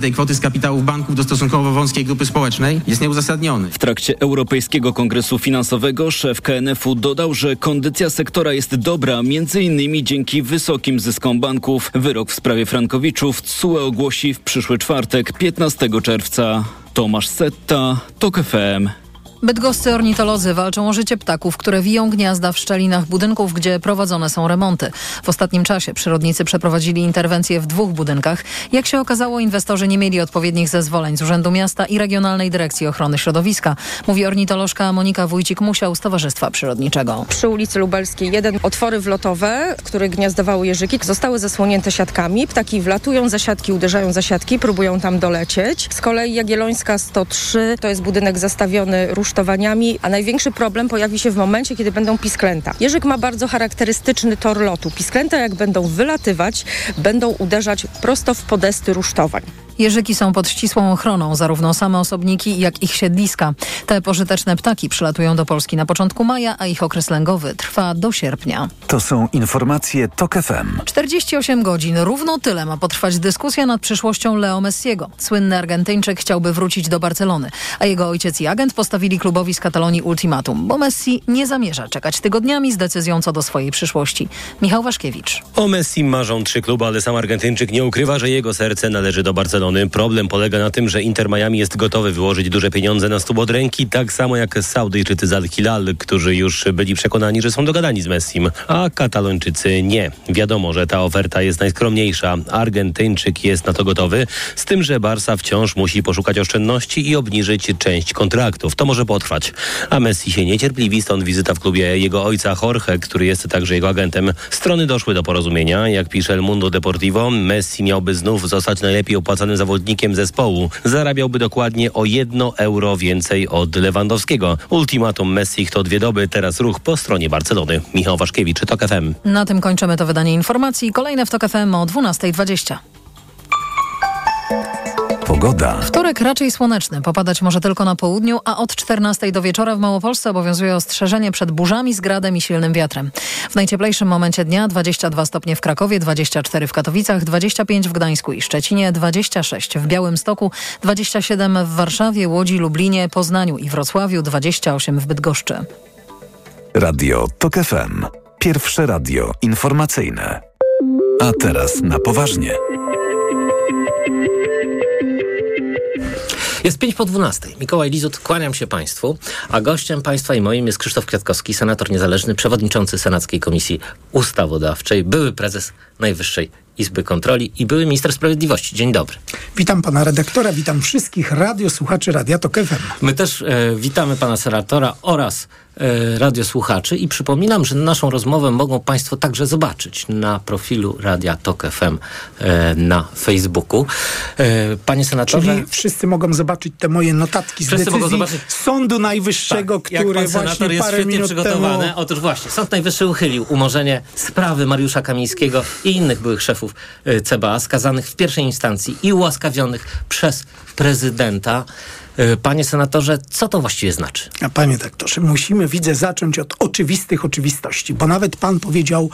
tej kwoty z kapitałów banków do stosunkowo wąskiej grupy społecznej jest nieuzasadniony. W trakcie Europejskiego Kongresu Finansowego szef KNF-u dodał, że kondycja sektora jest dobra, innymi dzięki wysokim zyskom banków. Wyrok w sprawie Frankowiczów TSUE ogłosi w przyszły czwartek, 15 czerwca. Tomasz Setta, TOK FM. Bydgoscy ornitolodzy walczą o życie ptaków, które wiją gniazda w szczelinach budynków, gdzie prowadzone są remonty. W ostatnim czasie przyrodnicy przeprowadzili interwencje w dwóch budynkach. Jak się okazało, inwestorzy nie mieli odpowiednich zezwoleń z Urzędu Miasta i Regionalnej Dyrekcji Ochrony Środowiska, mówi ornitolożka Monika Wójcik-Musiał z Towarzystwa Przyrodniczego. Przy ulicy Lubelskiej jeden otwory wlotowe, w których gniazdowały jeżyki, zostały zasłonięte siatkami. Ptaki wlatują za siatki, uderzają za siatki, próbują tam dolecieć. Z kolei Jagiellońska 103 to jest budynek zastawiony rusztowanymi rusztowaniami, a największy problem pojawi się w momencie, kiedy będą pisklęta. Jeżyk ma bardzo charakterystyczny tor lotu. Pisklęta jak będą wylatywać, będą uderzać prosto w podesty rusztowań. Jeżyki są pod ścisłą ochroną, zarówno same osobniki, jak ich siedliska. Te pożyteczne ptaki przylatują do Polski na początku maja, a ich okres lęgowy trwa do sierpnia. To są informacje TOK FM. 48 godzin, równo tyle ma potrwać dyskusja nad przyszłością Leo Messiego. Słynny Argentyńczyk chciałby wrócić do Barcelony, a jego ojciec i agent postawili klubowi z Katalonii ultimatum, bo Messi nie zamierza czekać tygodniami z decyzją co do swojej przyszłości. Michał Waszkiewicz. O Messi marzą trzy kluby, ale sam Argentyńczyk nie ukrywa, że jego serce należy do Barcelony. Problem polega na tym, że Inter Miami jest gotowy wyłożyć duże pieniądze na stół od ręki, tak samo jak Saudyjczycy z Al-Hilal, którzy już byli przekonani, że są dogadani z Messim, a Katalończycy nie. Wiadomo, że ta oferta jest najskromniejsza. Argentyńczyk jest na to gotowy, z tym, że Barsa wciąż musi poszukać oszczędności i obniżyć część kontraktów. To może potrwać. A Messi się niecierpliwi, stąd wizyta w klubie jego ojca Jorge, który jest także jego agentem. Strony doszły do porozumienia. Jak pisze El Mundo Deportivo, Messi miałby znów zostać najlepiej opłacanym zawodnikiem zespołu. Zarabiałby dokładnie o jedno euro więcej od Lewandowskiego. Ultimatum Messi to dwie doby, teraz ruch po stronie Barcelony. Michał Waszkiewicz, TOK FM. Na tym kończymy to wydanie informacji. Kolejne w TOK FM o 12.20. Pogoda. Wtorek raczej słoneczny. Popadać może tylko na południu, a od 14 do wieczora w Małopolsce obowiązuje ostrzeżenie przed burzami z gradem i silnym wiatrem. W najcieplejszym momencie dnia 22 stopnie w Krakowie, 24 w Katowicach, 25 w Gdańsku i Szczecinie, 26 w Białymstoku, 27 w Warszawie, Łodzi, Lublinie, Poznaniu i Wrocławiu, 28 w Bydgoszczy. Radio TOK FM. Pierwsze radio informacyjne. A teraz na poważnie. Jest 5 po 12. Mikołaj Lizut, kłaniam się Państwu, a gościem Państwa i moim jest Krzysztof Kwiatkowski, senator niezależny, przewodniczący Senackiej Komisji Ustawodawczej, były prezes Najwyższej Izby Kontroli i były minister sprawiedliwości. Dzień dobry. Witam pana redaktora, witam wszystkich radiosłuchaczy Radia Tok FM. My też e, witamy pana senatora oraz radiosłuchaczy i przypominam, że naszą rozmowę mogą państwo także zobaczyć na profilu Radia Tok FM e, na Facebooku. E, panie senatorze... Czyli wszyscy mogą zobaczyć te moje notatki z Wszyscy decyzji mogą zobaczyć- Sądu Najwyższego, Tak, jak który pan senator właśnie jest parę świetnie minut przygotowany. temu... Otóż właśnie, Sąd Najwyższy uchylił umorzenie sprawy Mariusza Kamińskiego i innych byłych szefów CBA skazanych w pierwszej instancji i ułaskawionych przez prezydenta. Y, Panie senatorze, co to właściwie znaczy? A Panie doktorze, musimy, widzę, zacząć od oczywistych oczywistości, bo nawet pan powiedział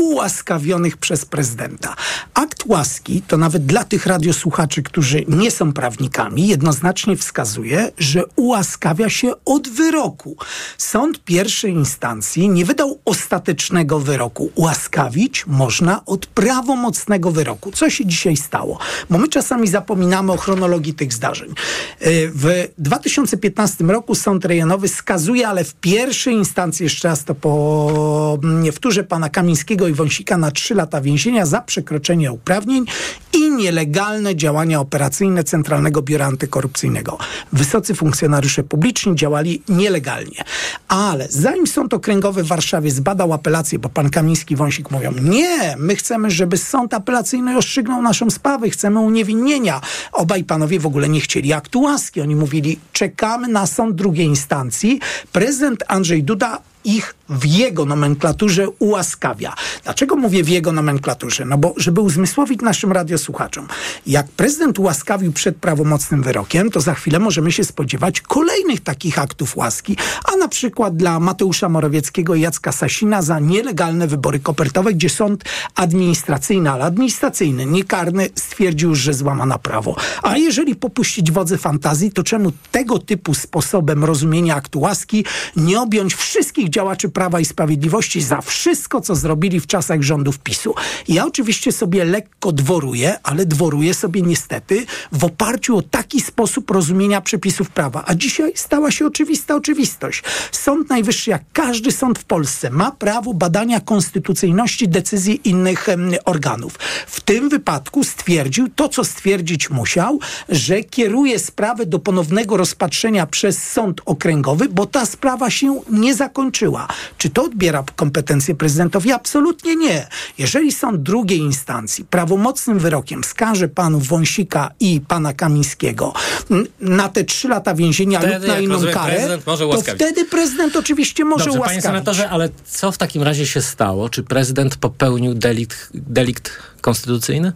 ułaskawionych przez prezydenta. Akt łaski to nawet dla tych radiosłuchaczy, którzy nie są prawnikami, jednoznacznie wskazuje, że ułaskawia się od wyroku. Sąd pierwszej instancji nie wydał ostatecznego wyroku. Ułaskawić można od prawomocnego wyroku. Co się dzisiaj stało? Bo my czasami zapominamy o chronologii tych zdarzeń. Y, W 2015 roku sąd rejonowy skazuje, ale w pierwszej instancji, jeszcze raz to powtórzę, pana Kamińskiego i Wąsika na trzy lata więzienia za przekroczenie uprawnień i nielegalne działania operacyjne Centralnego Biura Antykorupcyjnego. Wysocy funkcjonariusze publiczni działali nielegalnie. Ale zanim Sąd Okręgowy w Warszawie zbadał apelację, bo pan Kamiński Wąsik mówią, nie, my chcemy, żeby sąd apelacyjny rozstrzygnął naszą sprawę, chcemy uniewinnienia. Obaj panowie w ogóle nie chcieli aktu łaski. Oni mówili, czekamy na sąd drugiej instancji. Prezydent Andrzej Duda ich w jego nomenklaturze ułaskawia. Dlaczego mówię w jego nomenklaturze? No bo, żeby uzmysłowić naszym radiosłuchaczom, jak prezydent ułaskawił przed prawomocnym wyrokiem, to za chwilę możemy się spodziewać kolejnych takich aktów łaski, a na przykład dla Mateusza Morawieckiego i Jacka Sasina za nielegalne wybory kopertowe, gdzie sąd administracyjny, ale administracyjny, nie karny, stwierdził, że złamano prawo. A jeżeli popuścić wodze fantazji, to czemu tego typu sposobem rozumienia aktu łaski nie objąć wszystkich działaczy Prawa i Sprawiedliwości za wszystko, co zrobili w czasach rządów PiSu? Ja oczywiście sobie lekko dworuję, ale dworuję sobie niestety w oparciu o taki sposób rozumienia przepisów prawa. A dzisiaj stała się oczywista oczywistość. Sąd Najwyższy, jak każdy sąd w Polsce, ma prawo badania konstytucyjności decyzji innych em, organów. W tym wypadku stwierdził to, co stwierdzić musiał, że kieruje sprawę do ponownego rozpatrzenia przez sąd okręgowy, bo ta sprawa się nie zakończyła. Czy to odbiera kompetencje prezydentowi? Absolutnie nie. Jeżeli sąd drugiej instancji prawomocnym wyrokiem skaże panów Wąsika i pana Kamińskiego m, na te trzy lata więzienia Wtedy, lub na inną rozumiem, karę, to wtedy prezydent oczywiście może Dobrze, panie ułaskawić. senatorze, ale co w takim razie się stało? Czy prezydent popełnił delikt, delikt konstytucyjny?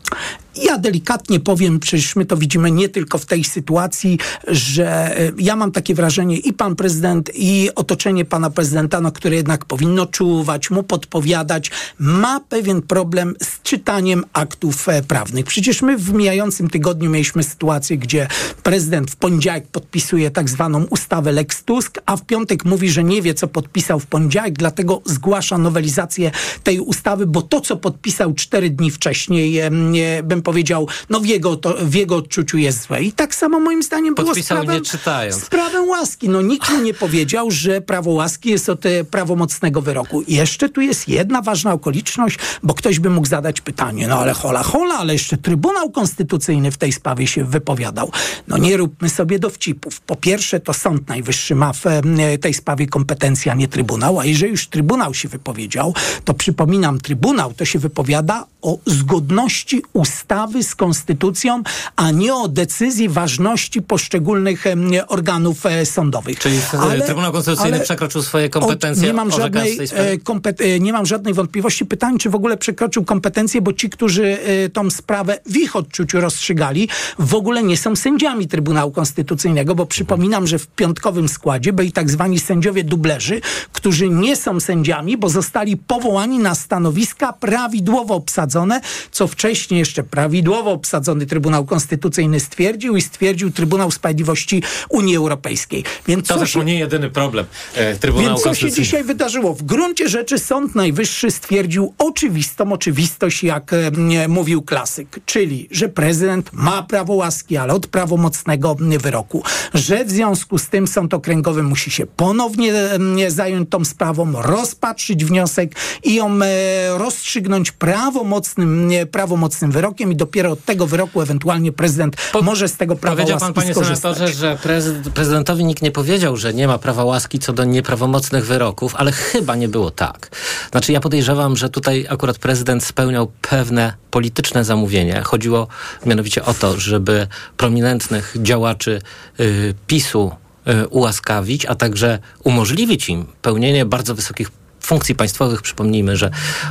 Ja delikatnie powiem, przecież my to widzimy nie tylko w tej sytuacji, że e, ja mam takie wrażenie i pan prezydent, i otoczenie pana prezydenta, no, które jednak powinno czuwać, mu podpowiadać, ma pewien problem z czytaniem aktów e, prawnych. Przecież my w mijającym tygodniu mieliśmy sytuację, gdzie prezydent w poniedziałek podpisuje tak zwaną ustawę Lex Tusk, a w piątek mówi, że nie wie, co podpisał w poniedziałek, dlatego zgłasza nowelizację tej ustawy, bo to, co podpisał cztery dni wcześniej, em, nie, bym powiedział, no w jego, to, w jego odczuciu jest złe. I tak samo moim zdaniem było Podpisał sprawę, nie czytając. sprawę łaski. No nikt mu nie powiedział, że prawo łaski jest od e, prawomocnego wyroku. I jeszcze tu jest jedna ważna okoliczność, bo ktoś by mógł zadać pytanie, no ale hola, hola, ale jeszcze Trybunał Konstytucyjny w tej sprawie się wypowiadał. No nie róbmy sobie dowcipów. Po pierwsze, to Sąd Najwyższy ma w em, tej sprawie kompetencje, a nie Trybunał, a jeżeli już Trybunał się wypowiedział, to przypominam, Trybunał to się wypowiada o zgodności ustawy z konstytucją, a nie o decyzji ważności poszczególnych organów e, sądowych. Czyli e, Trybunał Konstytucyjny przekroczył swoje kompetencje, nie mam żadnej, e, kompet, e, nie mam żadnej wątpliwości. Pytanie, czy w ogóle przekroczył kompetencje, bo ci, którzy tą sprawę w ich odczuciu rozstrzygali, w ogóle nie są sędziami Trybunału Konstytucyjnego, bo przypominam, że w piątkowym składzie byli tak zwani sędziowie dublerzy, którzy nie są sędziami, bo zostali powołani na stanowiska prawidłowo obsadzone, co wcześniej jeszcze prawidłowo obsadzony Trybunał Konstytucyjny stwierdził i stwierdził Trybunał Sprawiedliwości Unii Europejskiej. Więc To zresztą się- nie jedyny problem e, Trybunału więc co się dzisiaj wydarzyło? W gruncie rzeczy Sąd Najwyższy stwierdził oczywistą oczywistość, jak e, mówił klasyk, czyli, że prezydent ma prawo łaski, ale od prawomocnego wyroku, że w związku z tym Sąd Okręgowy musi się ponownie m, zająć tą sprawą, rozpatrzyć wniosek i ją e, rozstrzygnąć prawomocnym, prawomocnym wyrokiem i dopiero od tego wyroku ewentualnie prezydent może z tego prawa Powiedział łaski pan, panie skorzystać. senatorze, że prezyd- prezydentowi nikt nie powiedział, że nie ma prawa łaski co do nieprawomocnych wyroków, ale chyba nie było tak. Znaczy ja podejrzewam, że tutaj akurat prezydent spełniał pewne polityczne zamówienie. Chodziło mianowicie o to, żeby prominentnych działaczy y, PiSu y, ułaskawić, a także umożliwić im pełnienie bardzo wysokich funkcji państwowych. Przypomnijmy, że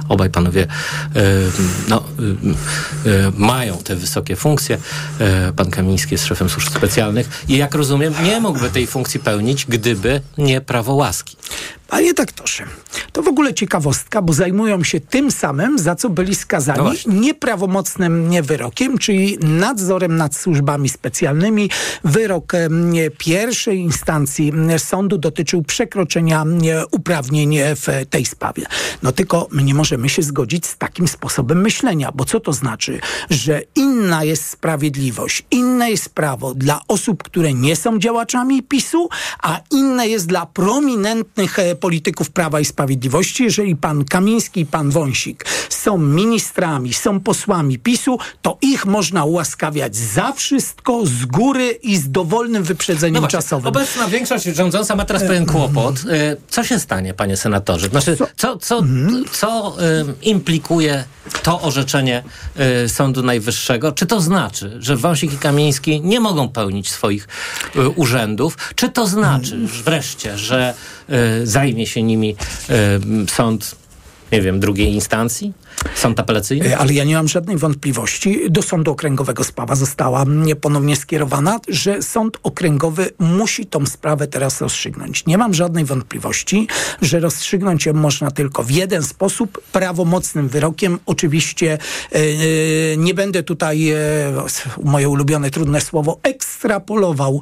obaj panowie e, no, e, e, mają te wysokie funkcje. Pan Kamiński jest szefem służb specjalnych i jak rozumiem, nie mógłby tej funkcji pełnić, gdyby nie prawo łaski. Panie doktorze, to w ogóle ciekawostka, bo zajmują się tym samym, za co byli No skazani właśnie. nieprawomocnym nie wyrokiem, czyli nadzorem nad służbami specjalnymi. Wyrok nie, pierwszej instancji sądu dotyczył przekroczenia nie, uprawnień w tej sprawie. No tylko my nie możemy się zgodzić z takim sposobem myślenia, bo co to znaczy? Że inna jest sprawiedliwość, inne jest prawo dla osób, które nie są działaczami PiSu, a inne jest dla prominentnych e, polityków Prawa i Sprawiedliwości. Jeżeli pan Kamiński i pan Wąsik są ministrami, są posłami PiSu, to ich można ułaskawiać za wszystko, z góry i z dowolnym wyprzedzeniem No właśnie, czasowym. Obecna większość rządząca ma teraz pewien kłopot. E, Co się stanie, panie senatorze? Znaczy, co, co, co em, implikuje to orzeczenie e, Sądu Najwyższego? Czy to znaczy, że Wąsik i Kamiński nie mogą pełnić swoich e, urzędów? Czy to znaczy że wreszcie, że e, e, zajmie się nimi e, sąd, nie wiem, drugiej instancji? Sąd apelacyjny? E, Ale ja nie mam żadnej wątpliwości. Do Sądu Okręgowego sprawa została mm, ponownie skierowana, że Sąd Okręgowy musi tą sprawę teraz rozstrzygnąć. Nie mam żadnej wątpliwości, że rozstrzygnąć ją można tylko w jeden sposób, prawomocnym wyrokiem. Oczywiście e, nie będę tutaj, e, moje ulubione trudne słowo, ekstrapolował,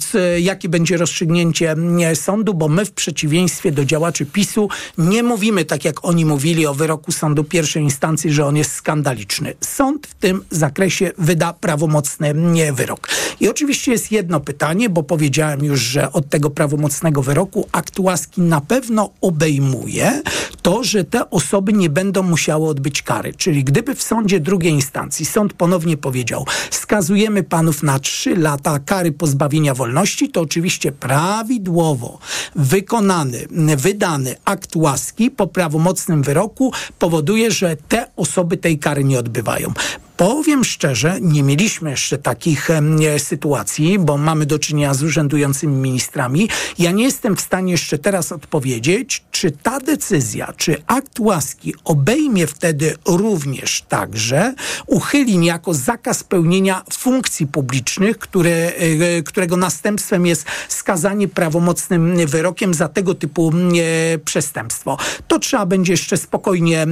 c, jakie będzie rozstrzygnięcie mm, sądu, bo my w przeciwieństwie do działaczy PiSu nie mówimy tak, jak oni mówili o wyroku sądu pierwszej instancji, że on jest skandaliczny. Sąd w tym zakresie wyda prawomocny wyrok. I oczywiście jest jedno pytanie, bo powiedziałem już, że od tego prawomocnego wyroku akt łaski na pewno obejmuje to, że te osoby nie będą musiały odbyć kary. Czyli gdyby w sądzie drugiej instancji sąd ponownie powiedział, skazujemy panów na trzy lata kary pozbawienia wolności, to oczywiście prawidłowo wykonany, wydany akt łaski po prawomocnym wyroku powoduje, że te osoby tej kary nie odbywają. Powiem szczerze, nie mieliśmy jeszcze takich e, sytuacji, bo mamy do czynienia z urzędującymi ministrami. Ja nie jestem w stanie jeszcze teraz odpowiedzieć, czy ta decyzja, czy akt łaski obejmie wtedy również także, uchyli niejako zakaz pełnienia funkcji publicznych, które, e, którego następstwem jest skazanie prawomocnym wyrokiem za tego typu e, przestępstwo. To trzeba będzie jeszcze spokojnie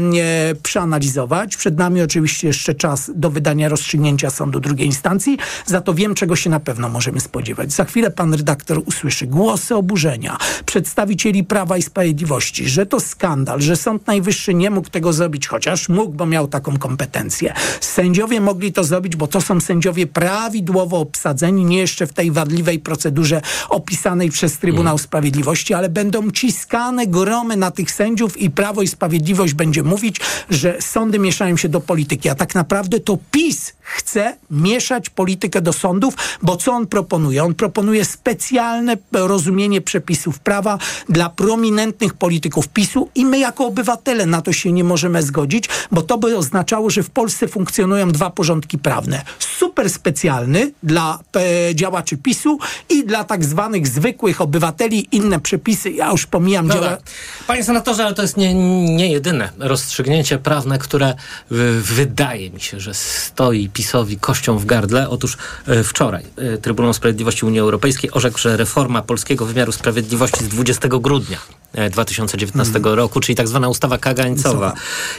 przeanalizować. Przed nami oczywiście jeszcze czas do wydania rozstrzygnięcia sądu drugiej instancji. Za to wiem, czego się na pewno możemy spodziewać. Za chwilę pan redaktor usłyszy głosy oburzenia przedstawicieli Prawa i Sprawiedliwości, że to skandal, że Sąd Najwyższy nie mógł tego zrobić, chociaż mógł, bo miał taką kompetencję. Sędziowie mogli to zrobić, bo to są sędziowie prawidłowo obsadzeni, nie jeszcze w tej wadliwej procedurze opisanej przez Trybunał Sprawiedliwości, ale będą ciskane gromy na tych sędziów i Prawo i Sprawiedliwość będzie mówić, że sądy mieszają się do polityki, a tak naprawdę to PiS chce mieszać politykę do sądów, bo co on proponuje? On proponuje specjalne rozumienie przepisów prawa dla prominentnych polityków PiSu i my jako obywatele na to się nie możemy zgodzić, bo to by oznaczało, że w Polsce funkcjonują dwa porządki prawne. Super specjalny dla e, działaczy PiSu i dla tak zwanych zwykłych obywateli inne przepisy. Ja już pomijam Dobra. działa... Panie senatorze, ale to jest nie, nie jedyne rozstrzygnięcie prawne, które y, wydaje mi się, że stoi PiSowi kością w gardle. Otóż y, wczoraj y, Trybunał Sprawiedliwości Unii Europejskiej orzekł, że reforma polskiego wymiaru sprawiedliwości z 20 grudnia e, 2019 roku, czyli tak zwana ustawa kagańcowa,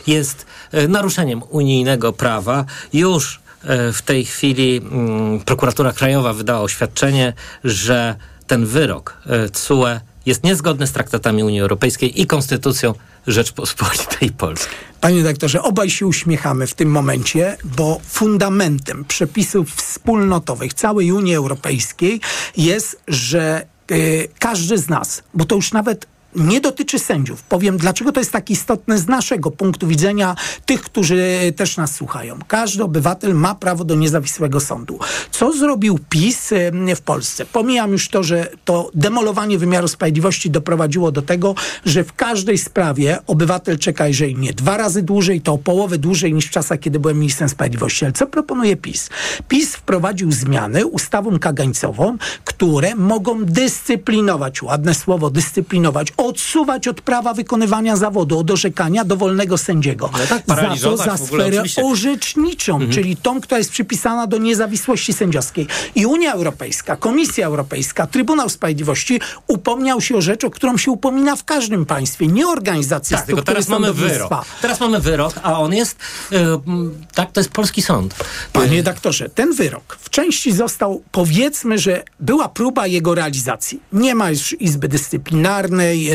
jest e, naruszeniem unijnego prawa. Już e, w tej chwili mm, prokuratura krajowa wydała oświadczenie, że ten wyrok e, TSUE jest niezgodny z traktatami Unii Europejskiej i konstytucją Rzeczpospolitej Polskiej. Panie redaktorze, obaj się uśmiechamy w tym momencie, bo fundamentem przepisów wspólnotowych całej Unii Europejskiej jest, że y, każdy z nas, bo to już nawet nie dotyczy sędziów. Powiem, dlaczego to jest tak istotne z naszego punktu widzenia tych, którzy też nas słuchają. Każdy obywatel ma prawo do niezawisłego sądu. Co zrobił PiS w Polsce? Pomijam już to, że to demolowanie wymiaru sprawiedliwości doprowadziło do tego, że w każdej sprawie obywatel czeka, jeżeli nie dwa razy dłużej, to o połowę dłużej niż w czasach, kiedy byłem ministrem sprawiedliwości. Ale co proponuje PiS? PiS wprowadził zmiany ustawą kagańcową, które mogą dyscyplinować, ładne słowo, dyscyplinować, odsuwać od prawa wykonywania zawodu, od orzekania dowolnego sędziego. Ale tak, za to za sferę oczywiście. orzeczniczą, czyli tą, która jest przypisana do niezawisłości sędziowskiej. I Unia Europejska, Komisja Europejska, Trybunał Sprawiedliwości upomniał się o rzecz, o którą się upomina w każdym państwie, nie organizacji Tak, tylko teraz mamy wyrok. Teraz mamy wyrok, a on jest, y, mm, tak, to jest polski sąd. Panie Y, redaktorze, ten wyrok w części został, powiedzmy, że była próba jego realizacji. Nie ma już Izby Dyscyplinarnej, e,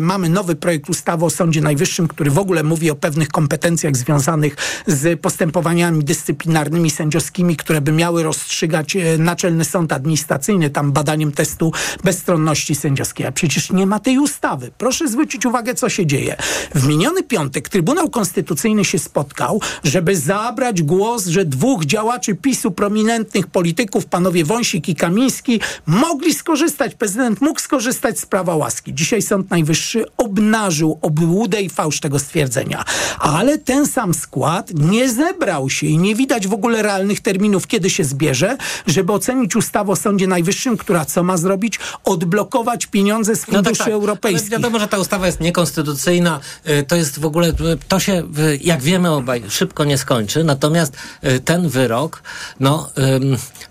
mamy nowy projekt ustawy o Sądzie Najwyższym, który w ogóle mówi o pewnych kompetencjach związanych z postępowaniami dyscyplinarnymi, sędziowskimi, które by miały rozstrzygać e, Naczelny Sąd Administracyjny, tam badaniem testu bezstronności sędziowskiej. A przecież nie ma tej ustawy. Proszę zwrócić uwagę, co się dzieje. W miniony piątek Trybunał Konstytucyjny się spotkał, żeby zabrać głos, że dwóch działaczy PiSu, prominentnych polityków, panowie Wąsik i Kamiński, mogli skorzystać, prezydent mógł skorzystać z prawa łaski. Polski. Dzisiaj Sąd Najwyższy obnażył obłudę i fałsz tego stwierdzenia. Ale ten sam skład nie zebrał się i nie widać w ogóle realnych terminów, kiedy się zbierze, żeby ocenić ustawę o Sądzie Najwyższym, która co ma zrobić? Odblokować pieniądze z funduszy No tak, tak. europejskich. Ale wiadomo, że ta ustawa jest niekonstytucyjna. Y, To jest w ogóle, y, to się, y, jak wiemy obaj, szybko nie skończy. Natomiast ten wyrok, no,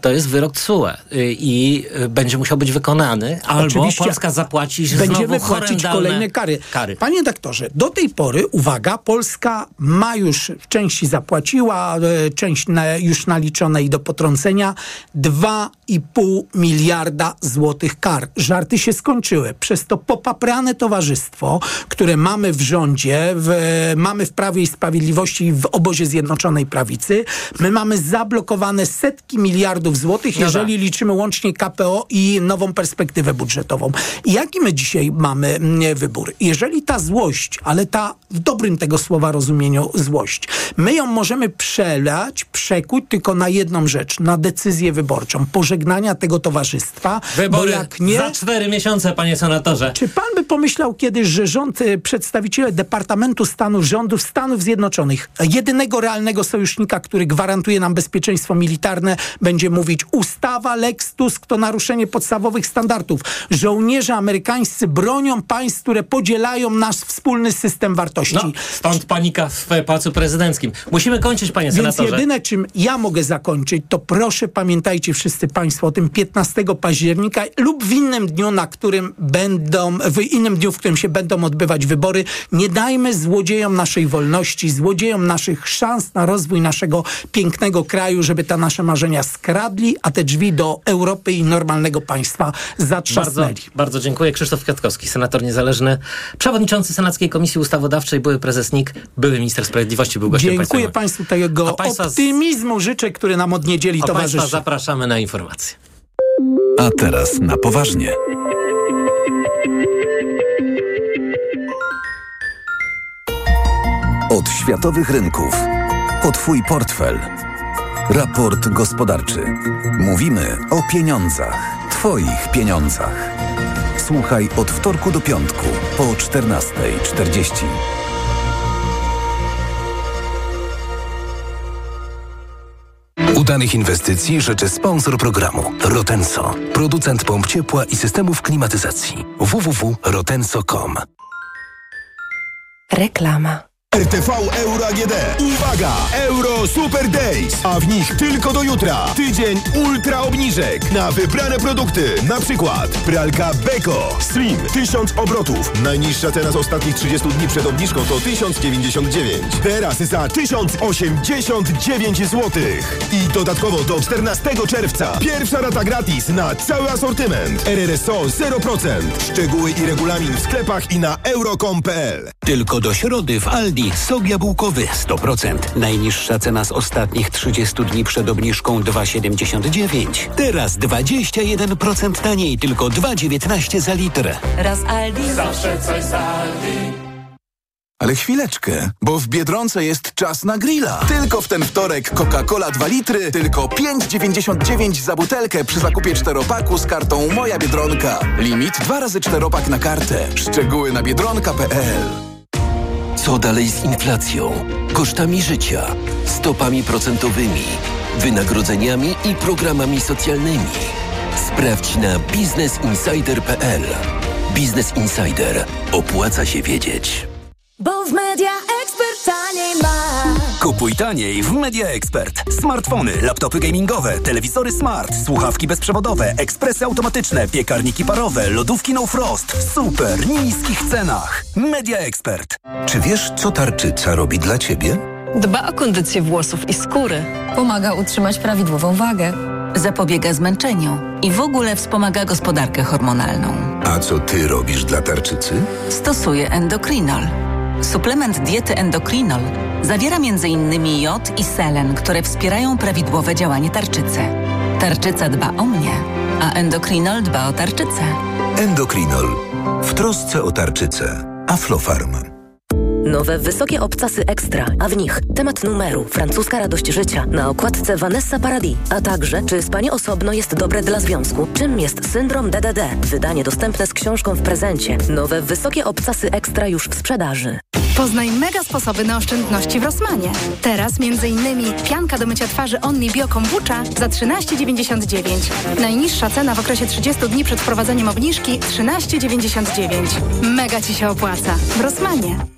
to jest wyrok TSUE i będzie musiał być wykonany, albo Oczywiście. Polska zapłaci Będziemy płacić kolejne kary. kary. Panie doktorze, do tej pory, uwaga, Polska ma już w części zapłaciła, e, część na, już naliczona i do potrącenia 2,5 miliarda złotych kar. Żarty się skończyły. Przez to popaprane towarzystwo, które mamy w rządzie, w, mamy w Prawie i Sprawiedliwości w obozie Zjednoczonej Prawicy, my mamy zablokowane setki miliardów złotych, No jeżeli tak. liczymy łącznie KPO i nową perspektywę budżetową. I jaki my dzisiaj mamy mm, wybór? Jeżeli ta złość, ale ta w dobrym tego słowa rozumieniu złość, my ją możemy przelać, przekuć tylko na jedną rzecz, na decyzję wyborczą, pożegnania tego towarzystwa, Wybory bo jak nie... za cztery miesiące, panie senatorze. Czy pan by pomyślał kiedyś, że rząd, y, przedstawiciele Departamentu Stanów, rządów Stanów Zjednoczonych, jedynego realnego sojusznika, który gwarantuje nam bezpieczeństwo militarne, będzie mówić ustawa Lex Tusk to naruszenie podstawowych standardów. Żołnierze amerykańscy bronią państw, które podzielają nasz wspólny system wartości. No, stąd panika w Pałacu Prezydenckim. Musimy kończyć, panie Więc senatorze. jedyne, czym ja mogę zakończyć, to proszę pamiętajcie wszyscy Państwo o tym 15 października lub w innym dniu, na którym będą, w innym dniu, w którym się będą odbywać wybory. Nie dajmy złodziejom naszej wolności, złodziejom naszych szans na rozwój naszego pięknego kraju, żeby te nasze marzenia skradli, a te drzwi do Europy i normalnego państwa Bardzo, zatrzasnęli. bardzo dziękuję. Krzysztof Kwiatkowski, senator niezależny, przewodniczący Senackiej Komisji Ustawodawczej, były prezes NIK, były minister sprawiedliwości, był gościem Dziękuję. Państwu tego A państwa z- optymizmu życzę, który nam od niedzieli A państwa towarzyszy. zapraszamy na informacje. A teraz na poważnie. Od światowych rynków. O Twój portfel. Raport gospodarczy. Mówimy o pieniądzach. Twoich pieniądzach. Słuchaj od wtorku do piątku po 14.40. Udanych inwestycji życzy sponsor programu Rotenso, producent pomp ciepła i systemów klimatyzacji. www.rotenso.com Reklama. RTV Euro AGD. Uwaga! Euro Super Days, a w nich tylko do jutra. Tydzień ultra obniżek na wybrane produkty. Na przykład pralka Beko Slim 1000 obrotów. Najniższa cena z ostatnich 30 dni przed obniżką to 1099. Teraz za 1089 zł. I dodatkowo do 14 czerwca. Pierwsza rata gratis na cały asortyment. RRSO 0%. Szczegóły i regulamin w sklepach i na euro.com.pl. Tylko do środy w Aldi sok jabłkowy 100%. Najniższa cena z ostatnich 30 dni przed obniżką 2,79. Teraz 21% taniej, tylko 2,19 za litr. Raz Aldi. Zawsze coś z Aldi. Ale chwileczkę, bo w Biedronce jest czas na grilla. Tylko w ten wtorek Coca-Cola 2 litry, tylko 5,99 za butelkę przy zakupie czteropaku z kartą Moja Biedronka. Limit 2 razy czteropak na kartę. Szczegóły na biedronka.pl Co dalej z inflacją, kosztami życia, stopami procentowymi, wynagrodzeniami i programami socjalnymi? Sprawdź na biznesinsider.pl. Biznes Insider. Opłaca się wiedzieć. Bo w Media. Kupuj taniej w Media Expert. Smartfony, laptopy gamingowe, telewizory smart, słuchawki bezprzewodowe, ekspresy automatyczne, piekarniki parowe, lodówki no frost. W super niskich cenach. Media Expert. Czy wiesz, co tarczyca robi dla ciebie? Dba o kondycję włosów i skóry. Pomaga utrzymać prawidłową wagę. Zapobiega zmęczeniu i w ogóle wspomaga gospodarkę hormonalną. A co ty robisz dla tarczycy? Stosuje endokrinol. Suplement diety endokrinol zawiera m.in. jod i selen, które wspierają prawidłowe działanie tarczycy. Tarczyca dba o mnie, a endokrinol dba o tarczycę. Endokrinol. W trosce o tarczycę. Aflofarm. Nowe wysokie obcasy ekstra, a w nich temat numeru, francuska radość życia, na okładce Vanessa Paradis, a także czy spanie osobno jest dobre dla związku, czym jest syndrom DDD. Wydanie dostępne z książką w prezencie. Nowe wysokie obcasy ekstra już w sprzedaży. Poznaj mega sposoby na oszczędności w Rosmanie. Teraz m.in. pianka do mycia twarzy Only Bio Kombucha za 13,99. Najniższa cena w okresie 30 dni przed wprowadzeniem obniżki 13,99. Mega Ci się opłaca. W Rosmanie.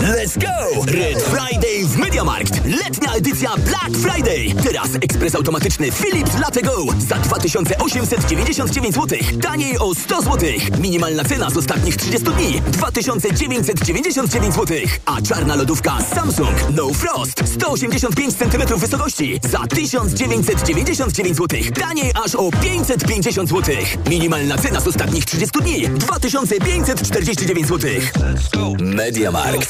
Let's go! Red Friday w MediaMarkt. Letnia edycja Black Friday. Teraz ekspres automatyczny Philips Latte Go za 2899 zł. Taniej o 100 zł. Minimalna cena z ostatnich 30 dni 2999 zł. A czarna lodówka Samsung No Frost 185 cm wysokości za 1999 zł. Taniej aż o 550 zł. Minimalna cena z ostatnich 30 dni 2549 zł. MediaMarkt.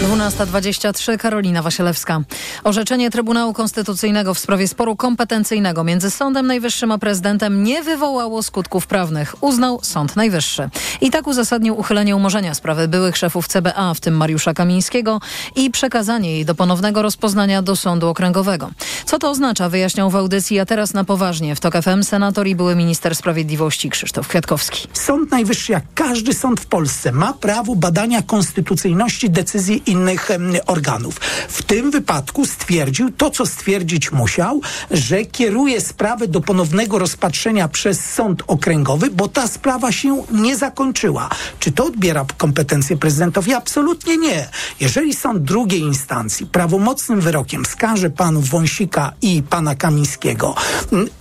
12.23 Karolina Wasielewska. Orzeczenie Trybunału Konstytucyjnego w sprawie sporu kompetencyjnego między Sądem Najwyższym a prezydentem nie wywołało skutków prawnych, uznał Sąd Najwyższy. I tak uzasadnił uchylenie umorzenia sprawy byłych szefów CBA, w tym Mariusza Kamińskiego i przekazanie jej do ponownego rozpoznania do Sądu Okręgowego. Co to oznacza, wyjaśniał w audycji, a teraz na poważnie w TOK FM senator i były minister sprawiedliwości Krzysztof Kwiatkowski. Sąd Najwyższy, jak każdy sąd w Polsce, ma prawo badania konstytucyjności decyzji innych organów. W tym wypadku stwierdził to, co stwierdzić musiał, że kieruje sprawę do ponownego rozpatrzenia przez sąd okręgowy, bo ta sprawa się nie zakończyła. Czy to odbiera kompetencje prezydentowi? Absolutnie nie. Jeżeli sąd drugiej instancji prawomocnym wyrokiem skaże panów Wąsika i pana Kamińskiego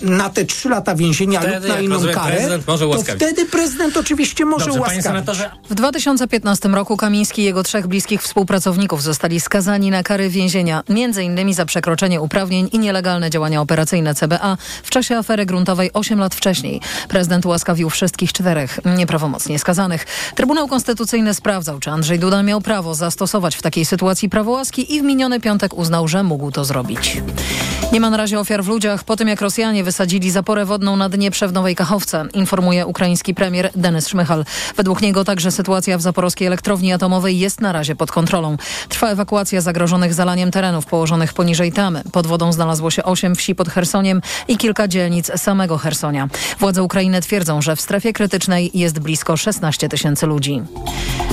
na te trzy lata więzienia Wtedy, lub na inną rozumiem, karę, to wtedy prezydent oczywiście może Dobrze, panie ułaskawić. senatorze, W 2015 roku Kamiński i jego trzech bliskich współpracowników zostali skazani na kary więzienia, m.in. za przekroczenie uprawnień i nielegalne działania operacyjne CBA w czasie afery gruntowej 8 lat wcześniej. Prezydent ułaskawił wszystkich czterech nieprawomocnie skazanych. Trybunał Konstytucyjny sprawdzał, czy Andrzej Duda miał prawo zastosować w takiej sytuacji prawo łaski i w miniony piątek uznał, że mógł to zrobić. Nie ma na razie ofiar w ludziach po tym, jak Rosjanie wysadzili zaporę wodną na Dnieprze w Nowej Kachowce, informuje ukraiński premier Denis Szmychal. Według niego także sytuacja w zaporowskiej elektrowni atomowej jest na razie pod kontrolą. Trwa ewakuacja zagrożonych zalaniem terenów położonych poniżej tamy. Pod wodą znalazło się osiem wsi pod Chersoniem i kilka dzielnic samego Chersonia. Władze Ukrainy twierdzą, że w strefie krytycznej jest blisko 16 tysięcy ludzi.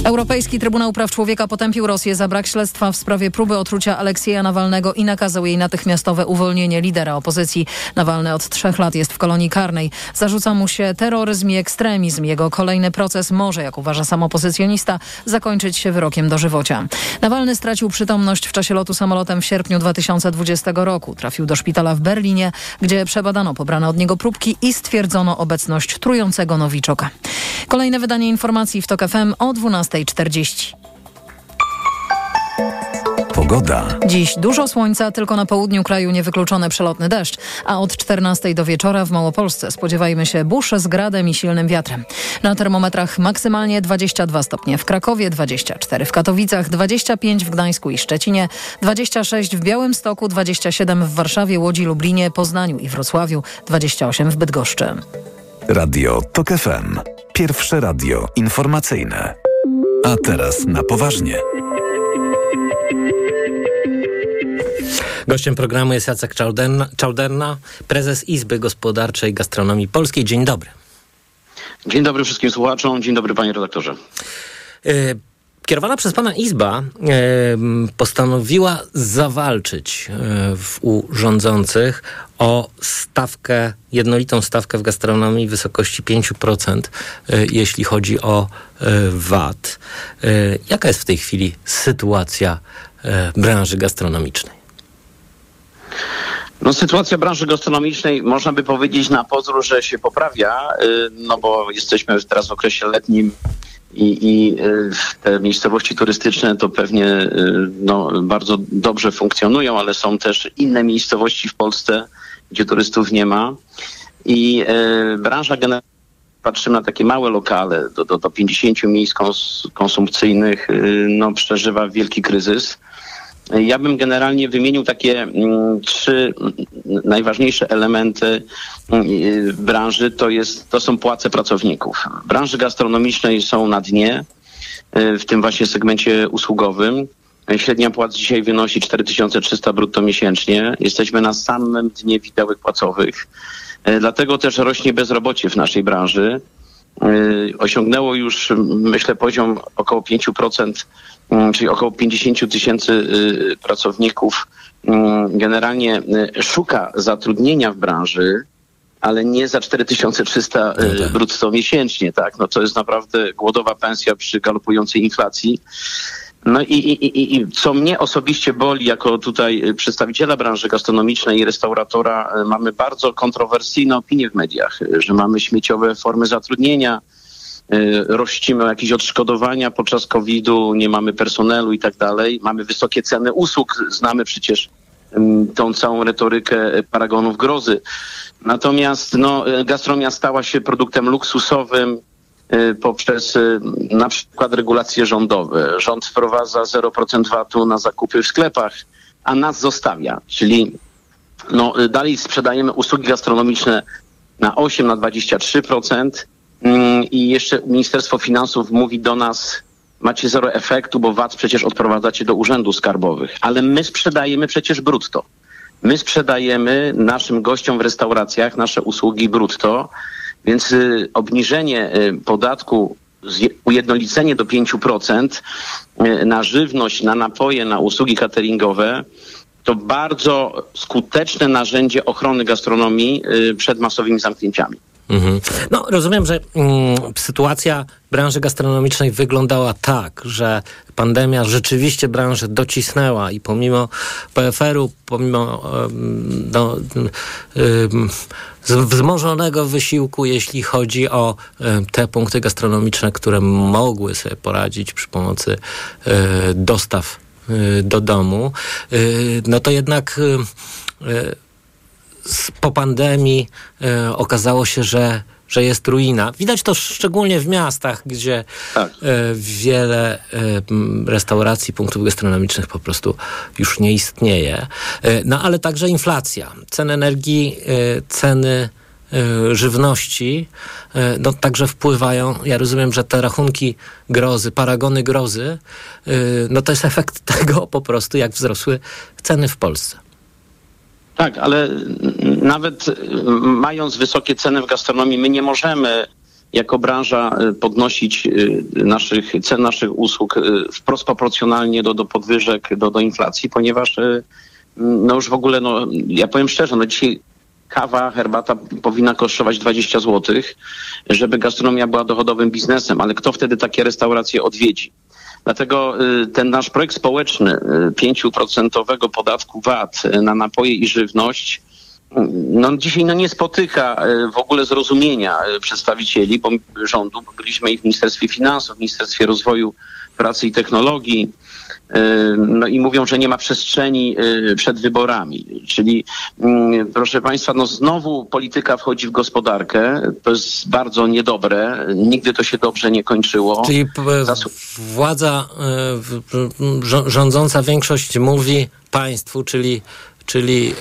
Europejski Trybunał Praw Człowieka potępił Rosję za brak śledztwa w sprawie próby otrucia Aleksieja Nawalnego i nakazał jej natychmiastowe uwolnienie lidera opozycji. Nawalny od trzech lat jest w kolonii karnej. Zarzuca mu się terroryzm i ekstremizm. Jego kolejny proces może, jak uważa sam opozycjonista, zakończyć się wyrokiem dożywocia. Nawalny stracił przytomność w czasie lotu samolotem w sierpniu 2020 roku. Trafił do szpitala w Berlinie, gdzie przebadano pobrane od niego próbki i stwierdzono obecność trującego nowiczoka. Kolejne wydanie informacji w TOK FM o 12.40. Pogoda. Dziś dużo słońca, tylko na południu kraju niewykluczony przelotny deszcz, a od 14 do wieczora w Małopolsce spodziewajmy się burz z gradem i silnym wiatrem. Na termometrach maksymalnie 22 stopnie w Krakowie, 24 w Katowicach, 25 w Gdańsku i Szczecinie, 26 w Białymstoku, 27 w Warszawie, Łodzi, Lublinie, Poznaniu i Wrocławiu, 28 w Bydgoszczy. Radio TOK FM. Pierwsze radio informacyjne. A teraz na poważnie. Gościem programu jest Jacek Czałderna, Czałderna, prezes Izby Gospodarczej Gastronomii Polskiej. Dzień dobry. Dzień dobry wszystkim słuchaczom, dzień dobry panie redaktorze. E, Kierowana przez pana Izba e, postanowiła zawalczyć e, w, u rządzących o stawkę, jednolitą stawkę w gastronomii w wysokości 5%, e, jeśli chodzi o VAT. Jaka jest w tej chwili sytuacja branży gastronomicznej? No, sytuacja branży gastronomicznej można by powiedzieć na pozór, że się poprawia, y, no bo jesteśmy teraz w okresie letnim i, i y, te miejscowości turystyczne to pewnie y, no, bardzo dobrze funkcjonują, ale są też inne miejscowości w Polsce, gdzie turystów nie ma. I branża generalnie patrzymy na takie małe lokale, do, do, do 50 miejsc kons konsumpcyjnych, no, przeżywa wielki kryzys. Ja bym generalnie wymienił takie mm, trzy najważniejsze elementy mm, branży. To, jest, to są płace pracowników. W branży gastronomicznej są na dnie, y, w tym właśnie segmencie usługowym. Średnia płac dzisiaj wynosi 4300 brutto miesięcznie. Jesteśmy na samym dnie widełek płacowych. Y, dlatego też rośnie bezrobocie w naszej branży. Y, osiągnęło już, myślę, poziom około 5%, mm, czyli około 50 tysięcy y, pracowników mm, generalnie y, szuka zatrudnienia w branży, ale nie za 4300 no tak. brutto miesięcznie, tak? No to jest naprawdę głodowa pensja przy galopującej inflacji. No i, i, i, i co mnie osobiście boli, jako tutaj przedstawiciela branży gastronomicznej i restauratora, e, mamy bardzo kontrowersyjne opinie w mediach, e, że mamy śmieciowe formy zatrudnienia, rościmy jakieś odszkodowania podczas COVID-u, nie mamy personelu i tak dalej, mamy wysokie ceny usług, znamy przecież tą całą retorykę paragonów grozy. Natomiast no, gastronomia stała się produktem luksusowym, Y, poprzez y, na przykład regulacje rządowe. Rząd wprowadza 0% VAT-u na zakupy w sklepach, a nas zostawia, czyli no, y, dalej sprzedajemy usługi gastronomiczne na 8, na 23% mm, i jeszcze Ministerstwo Finansów mówi do nas, macie zero efektu, bo VAT przecież odprowadzacie do urzędów skarbowych, ale my sprzedajemy przecież brutto. My sprzedajemy naszym gościom w restauracjach nasze usługi brutto, więc y, obniżenie y, podatku, ujednolicenie do 5% y, na żywność, na napoje, na usługi cateringowe, to bardzo skuteczne narzędzie ochrony gastronomii przed masowymi zamknięciami. Mhm. No, rozumiem, że mm, sytuacja branży gastronomicznej wyglądała tak, że pandemia rzeczywiście branżę docisnęła i pomimo PFR-u, pomimo no, wzmożonego wysiłku, jeśli chodzi o te punkty gastronomiczne, które mogły sobie poradzić przy pomocy e, dostaw e, do domu, e, no to jednak po pandemii e, okazało się, że, że jest ruina. Widać to szczególnie w miastach, gdzie tak. e, wiele e, restauracji, punktów gastronomicznych po prostu już nie istnieje. No ale także inflacja. Ceny energii, ceny żywności, no także wpływają. Ja rozumiem, że te rachunki grozy, paragony grozy, no to jest efekt tego po prostu, jak wzrosły ceny w Polsce. Tak, ale nawet mając wysokie ceny w gastronomii, my nie możemy jako branża y, podnosić y, naszych cen naszych usług y, wprost proporcjonalnie do, do podwyżek, do, do inflacji, ponieważ no już w ogóle, no, ja powiem szczerze, no dzisiaj kawa, herbata powinna kosztować 20 zł, żeby gastronomia była dochodowym biznesem, ale kto wtedy takie restauracje odwiedzi? Dlatego y, ten nasz projekt społeczny 5% y, podatku VAT y, na napoje i żywność no, dzisiaj no, nie spotyka w ogóle zrozumienia przedstawicieli bo rządu. Byliśmy i w Ministerstwie Finansów, w Ministerstwie Rozwoju Pracy i Technologii, no i mówią, że nie ma przestrzeni y, przed wyborami. Czyli mm, proszę Państwa, no znowu polityka wchodzi w gospodarkę. To jest bardzo niedobre. Nigdy to się dobrze nie kończyło. Czyli władza y, rządząca większość mówi państwu, czyli, czyli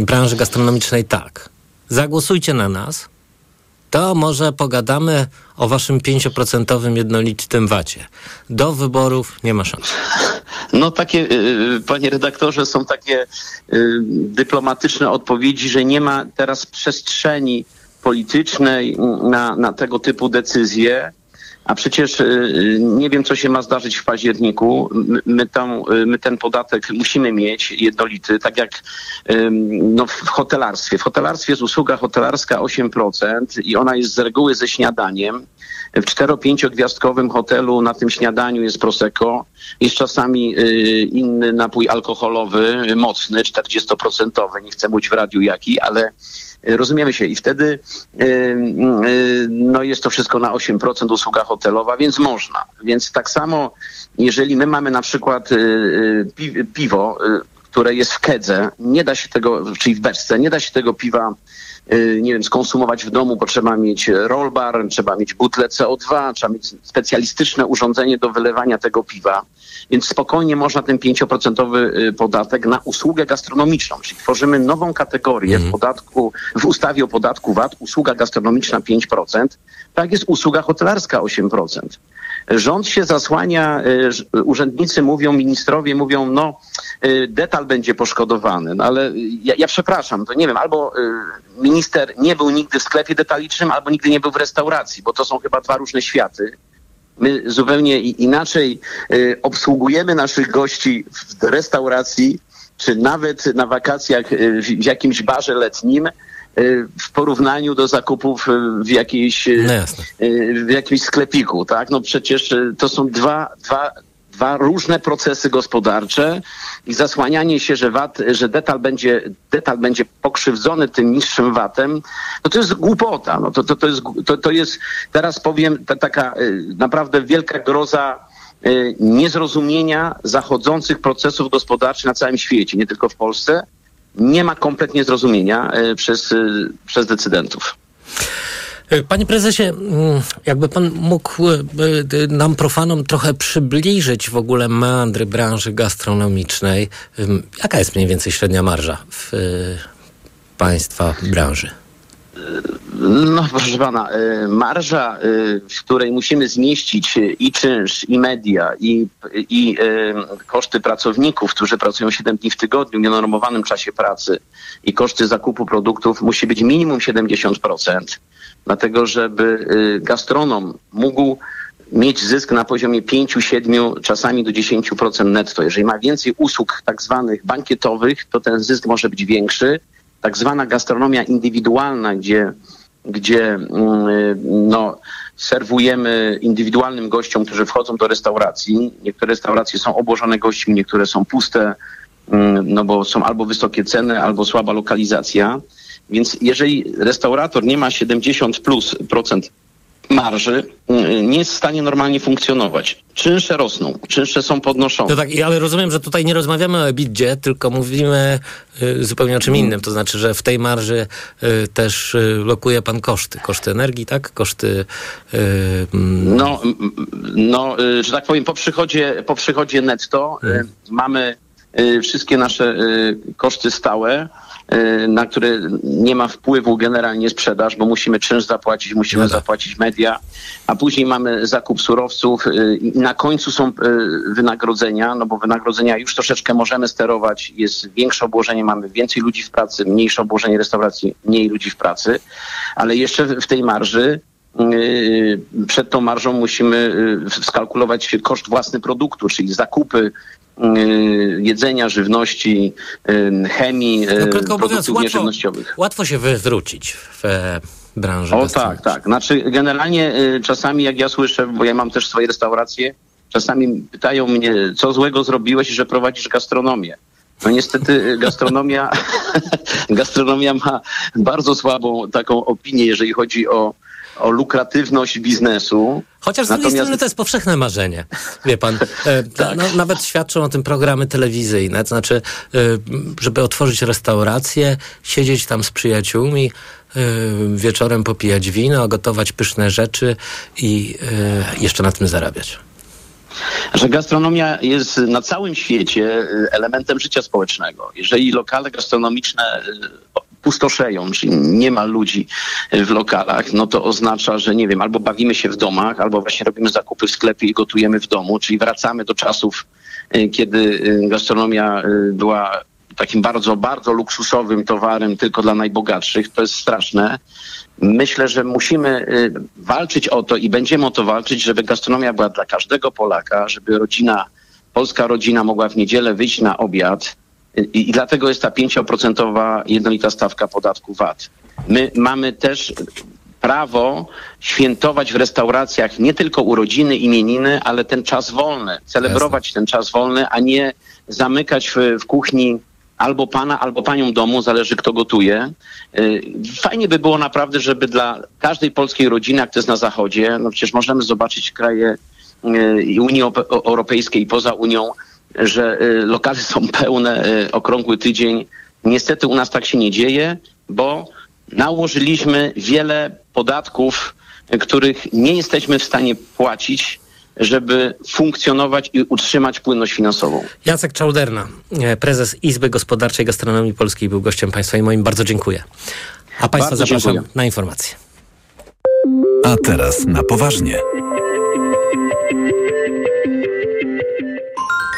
branży gastronomicznej tak. Zagłosujcie na nas, to może pogadamy o waszym 5% jednolitym wacie. Do wyborów nie ma szans. No takie, y, y, panie redaktorze, są takie y, dyplomatyczne odpowiedzi, że nie ma teraz przestrzeni politycznej na, na tego typu decyzje. A przecież nie wiem, co się ma zdarzyć w październiku. My, tam, my ten podatek musimy mieć jednolity, tak jak no, w hotelarstwie. W hotelarstwie jest usługa hotelarska 8% i ona jest z reguły ze śniadaniem. W 4-5 gwiazdkowym hotelu na tym śniadaniu jest prosecco, jest czasami y, inny napój alkoholowy, mocny, 40%, nie chcę mówić w radiu jaki, ale y, rozumiemy się. I wtedy y, no jest to wszystko na 8% usługa hotelowa, więc można. Więc tak samo, jeżeli my mamy na przykład pi- piwo, które jest w kedze, nie da się tego, czyli w beczce, nie da się tego piwa nie wiem, skonsumować w domu, bo trzeba mieć rollbar, trzeba mieć butlę CO2, trzeba mieć specjalistyczne urządzenie do wylewania tego piwa. Więc spokojnie można ten 5% y, podatek na usługę gastronomiczną, czyli tworzymy nową kategorię w podatku, w ustawie o podatku VAT, usługa gastronomiczna 5%, tak jest usługa hotelarska 8%. Rząd się zasłania, y, urzędnicy mówią, ministrowie mówią, no y, detal będzie poszkodowany, no ale ja, ja przepraszam, to nie wiem, albo y, minister nie był nigdy w sklepie detalicznym, albo nigdy nie był w restauracji, bo to są chyba dwa różne światy. My zupełnie inaczej obsługujemy naszych gości w restauracji, czy nawet na wakacjach w, jakimś barze letnim, w porównaniu do zakupów y, w jakiejś y, No y, w jakimś sklepiku, tak? No przecież y, to są dwa, dwa, dwa różne procesy gospodarcze i zasłanianie się, że VAT, że detal będzie, detal będzie pokrzywdzony tym niższym VAT-em, no to jest głupota. No to, to, to, jest, to, to jest, teraz powiem, ta, taka y, naprawdę wielka groza y, niezrozumienia zachodzących procesów gospodarczych na całym świecie, nie tylko w Polsce. Nie ma kompletnie zrozumienia y, przez, y, przez decydentów. Panie prezesie, mm, jakby pan mógł e, e, nam profanom trochę przybliżyć w ogóle meandry branży gastronomicznej. Jaka jest mniej więcej średnia marża w e, państwa branży? No proszę pana, y, marża, y, w której musimy zmieścić i czynsz, i media, i, i y, koszty pracowników, którzy pracują 7 dni w tygodniu w nienormowanym czasie pracy i koszty zakupu produktów musi być minimum 70%, dlatego żeby gastronom mógł mieć zysk na poziomie 5, 7, czasami do 10% netto. Jeżeli ma więcej usług tak zwanych bankietowych, to ten zysk może być większy. Tak zwana gastronomia indywidualna, gdzie, gdzie mm, no, serwujemy indywidualnym gościom, którzy wchodzą do restauracji. Niektóre restauracje są obłożone gośćmi, niektóre są puste, mm, no bo są albo wysokie ceny, albo słaba lokalizacja. Więc jeżeli restaurator nie ma 70 plus procent marży, mm, nie jest w stanie normalnie funkcjonować. Czynsze rosną, czynsze są podnoszone. No tak, ale rozumiem, że tutaj nie rozmawiamy o ebidzie, tylko mówimy y, zupełnie o czym innym. To znaczy, że w tej marży y, też y, lokuje pan koszty. Koszty energii, tak? Koszty... Y, mm, No, no, y, że tak powiem, po przychodzie, po przychodzie netto y, mamy y, wszystkie nasze y, koszty stałe, y, na które nie ma wpływu generalnie sprzedaż, bo musimy czynsz zapłacić, musimy zapłacić media, a później mamy zakup surowców y, i na końcu są y, wynagrodzenia, no bo wynagrodzenia już troszeczkę możemy sterować, jest większe obłożenie, mamy więcej ludzi w pracy, mniejsze obłożenie restauracji, mniej ludzi w pracy, ale jeszcze w tej marży przed tą marżą musimy skalkulować koszt własny produktu, czyli zakupy jedzenia, żywności, yy, chemii, yy, No, krótko mówiąc, produktów łatwo, nieżywnościowych. łatwo się wywrócić w branży O tak, tak. Znaczy generalnie y, czasami jak ja słyszę, bo ja mam też swoje restauracje, czasami pytają mnie, co złego zrobiłeś, że prowadzisz gastronomię. No niestety y, gastronomia, gastronomia ma bardzo słabą taką opinię, jeżeli chodzi o, o lukratywność biznesu. Chociaż z drugiej strony to jest powszechne marzenie. Wie pan, e, Tak. no, nawet świadczą o tym programy telewizyjne, to znaczy, e, żeby otworzyć restaurację, siedzieć tam z przyjaciółmi, e, wieczorem popijać wino, gotować pyszne rzeczy i jeszcze na tym zarabiać. że gastronomia jest na całym świecie elementem życia społecznego. Jeżeli lokale gastronomiczne pustoszeją, czyli nie ma ludzi w lokalach, no to oznacza, że nie wiem, albo bawimy się w domach, albo właśnie robimy zakupy w sklepie i gotujemy w domu, czyli wracamy do czasów, y, kiedy y, gastronomia y, była takim bardzo, bardzo luksusowym towarem tylko dla najbogatszych. To jest straszne. Myślę, że musimy walczyć o to i będziemy o to walczyć, żeby gastronomia była dla każdego Polaka, żeby rodzina, polska rodzina mogła w niedzielę wyjść na obiad i, i dlatego jest ta 5% jednolita stawka podatku VAT. My mamy też prawo świętować w restauracjach nie tylko urodziny, imieniny, ale ten czas wolny, celebrować ten czas wolny, a nie zamykać w, w kuchni albo pana, albo panią domu, zależy kto gotuje. Y, Fajnie by było naprawdę, żeby dla każdej polskiej rodziny, jak to jest na zachodzie, no przecież możemy zobaczyć kraje y, Unii Ope- Europejskiej i poza Unią, że y, lokale są pełne, y, okrągły tydzień. Niestety u nas tak się nie dzieje, bo nałożyliśmy wiele podatków, których nie jesteśmy w stanie płacić, żeby funkcjonować i utrzymać płynność finansową. Jacek Czałderna, e, prezes Izby Gospodarczej Gastronomii Polskiej, był gościem państwa i moim bardzo dziękuję. A państwa Bardzo zapraszam dziękuję. na informacje. A teraz na poważnie.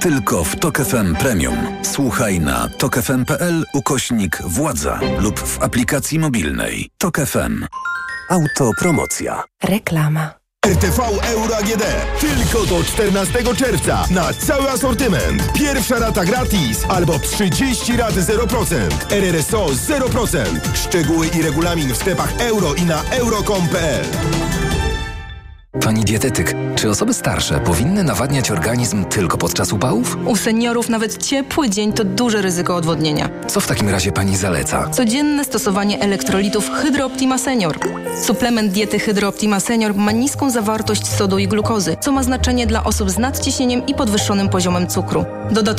Tylko w Tok FM Premium. Słuchaj na tokefm.pl ukośnik władza lub w aplikacji mobilnej. Tok FM. Autopromocja. Reklama. RTV Euro AGD. Tylko do 14 czerwca na cały asortyment. Pierwsza rata gratis albo 30 rat 0%. RRSO 0%. Szczegóły i regulamin w sklepach euro i na euro.com.pl. Pani dietetyk, czy osoby starsze powinny nawadniać organizm tylko podczas upałów? U seniorów nawet ciepły dzień to duże ryzyko odwodnienia. Co w takim razie pani zaleca? Codzienne stosowanie elektrolitów Hydro Optima Senior. Suplement diety Hydro Optima Senior ma niską zawartość sodu i glukozy, co ma znaczenie dla osób z nadciśnieniem i podwyższonym poziomem cukru. Dodatkowo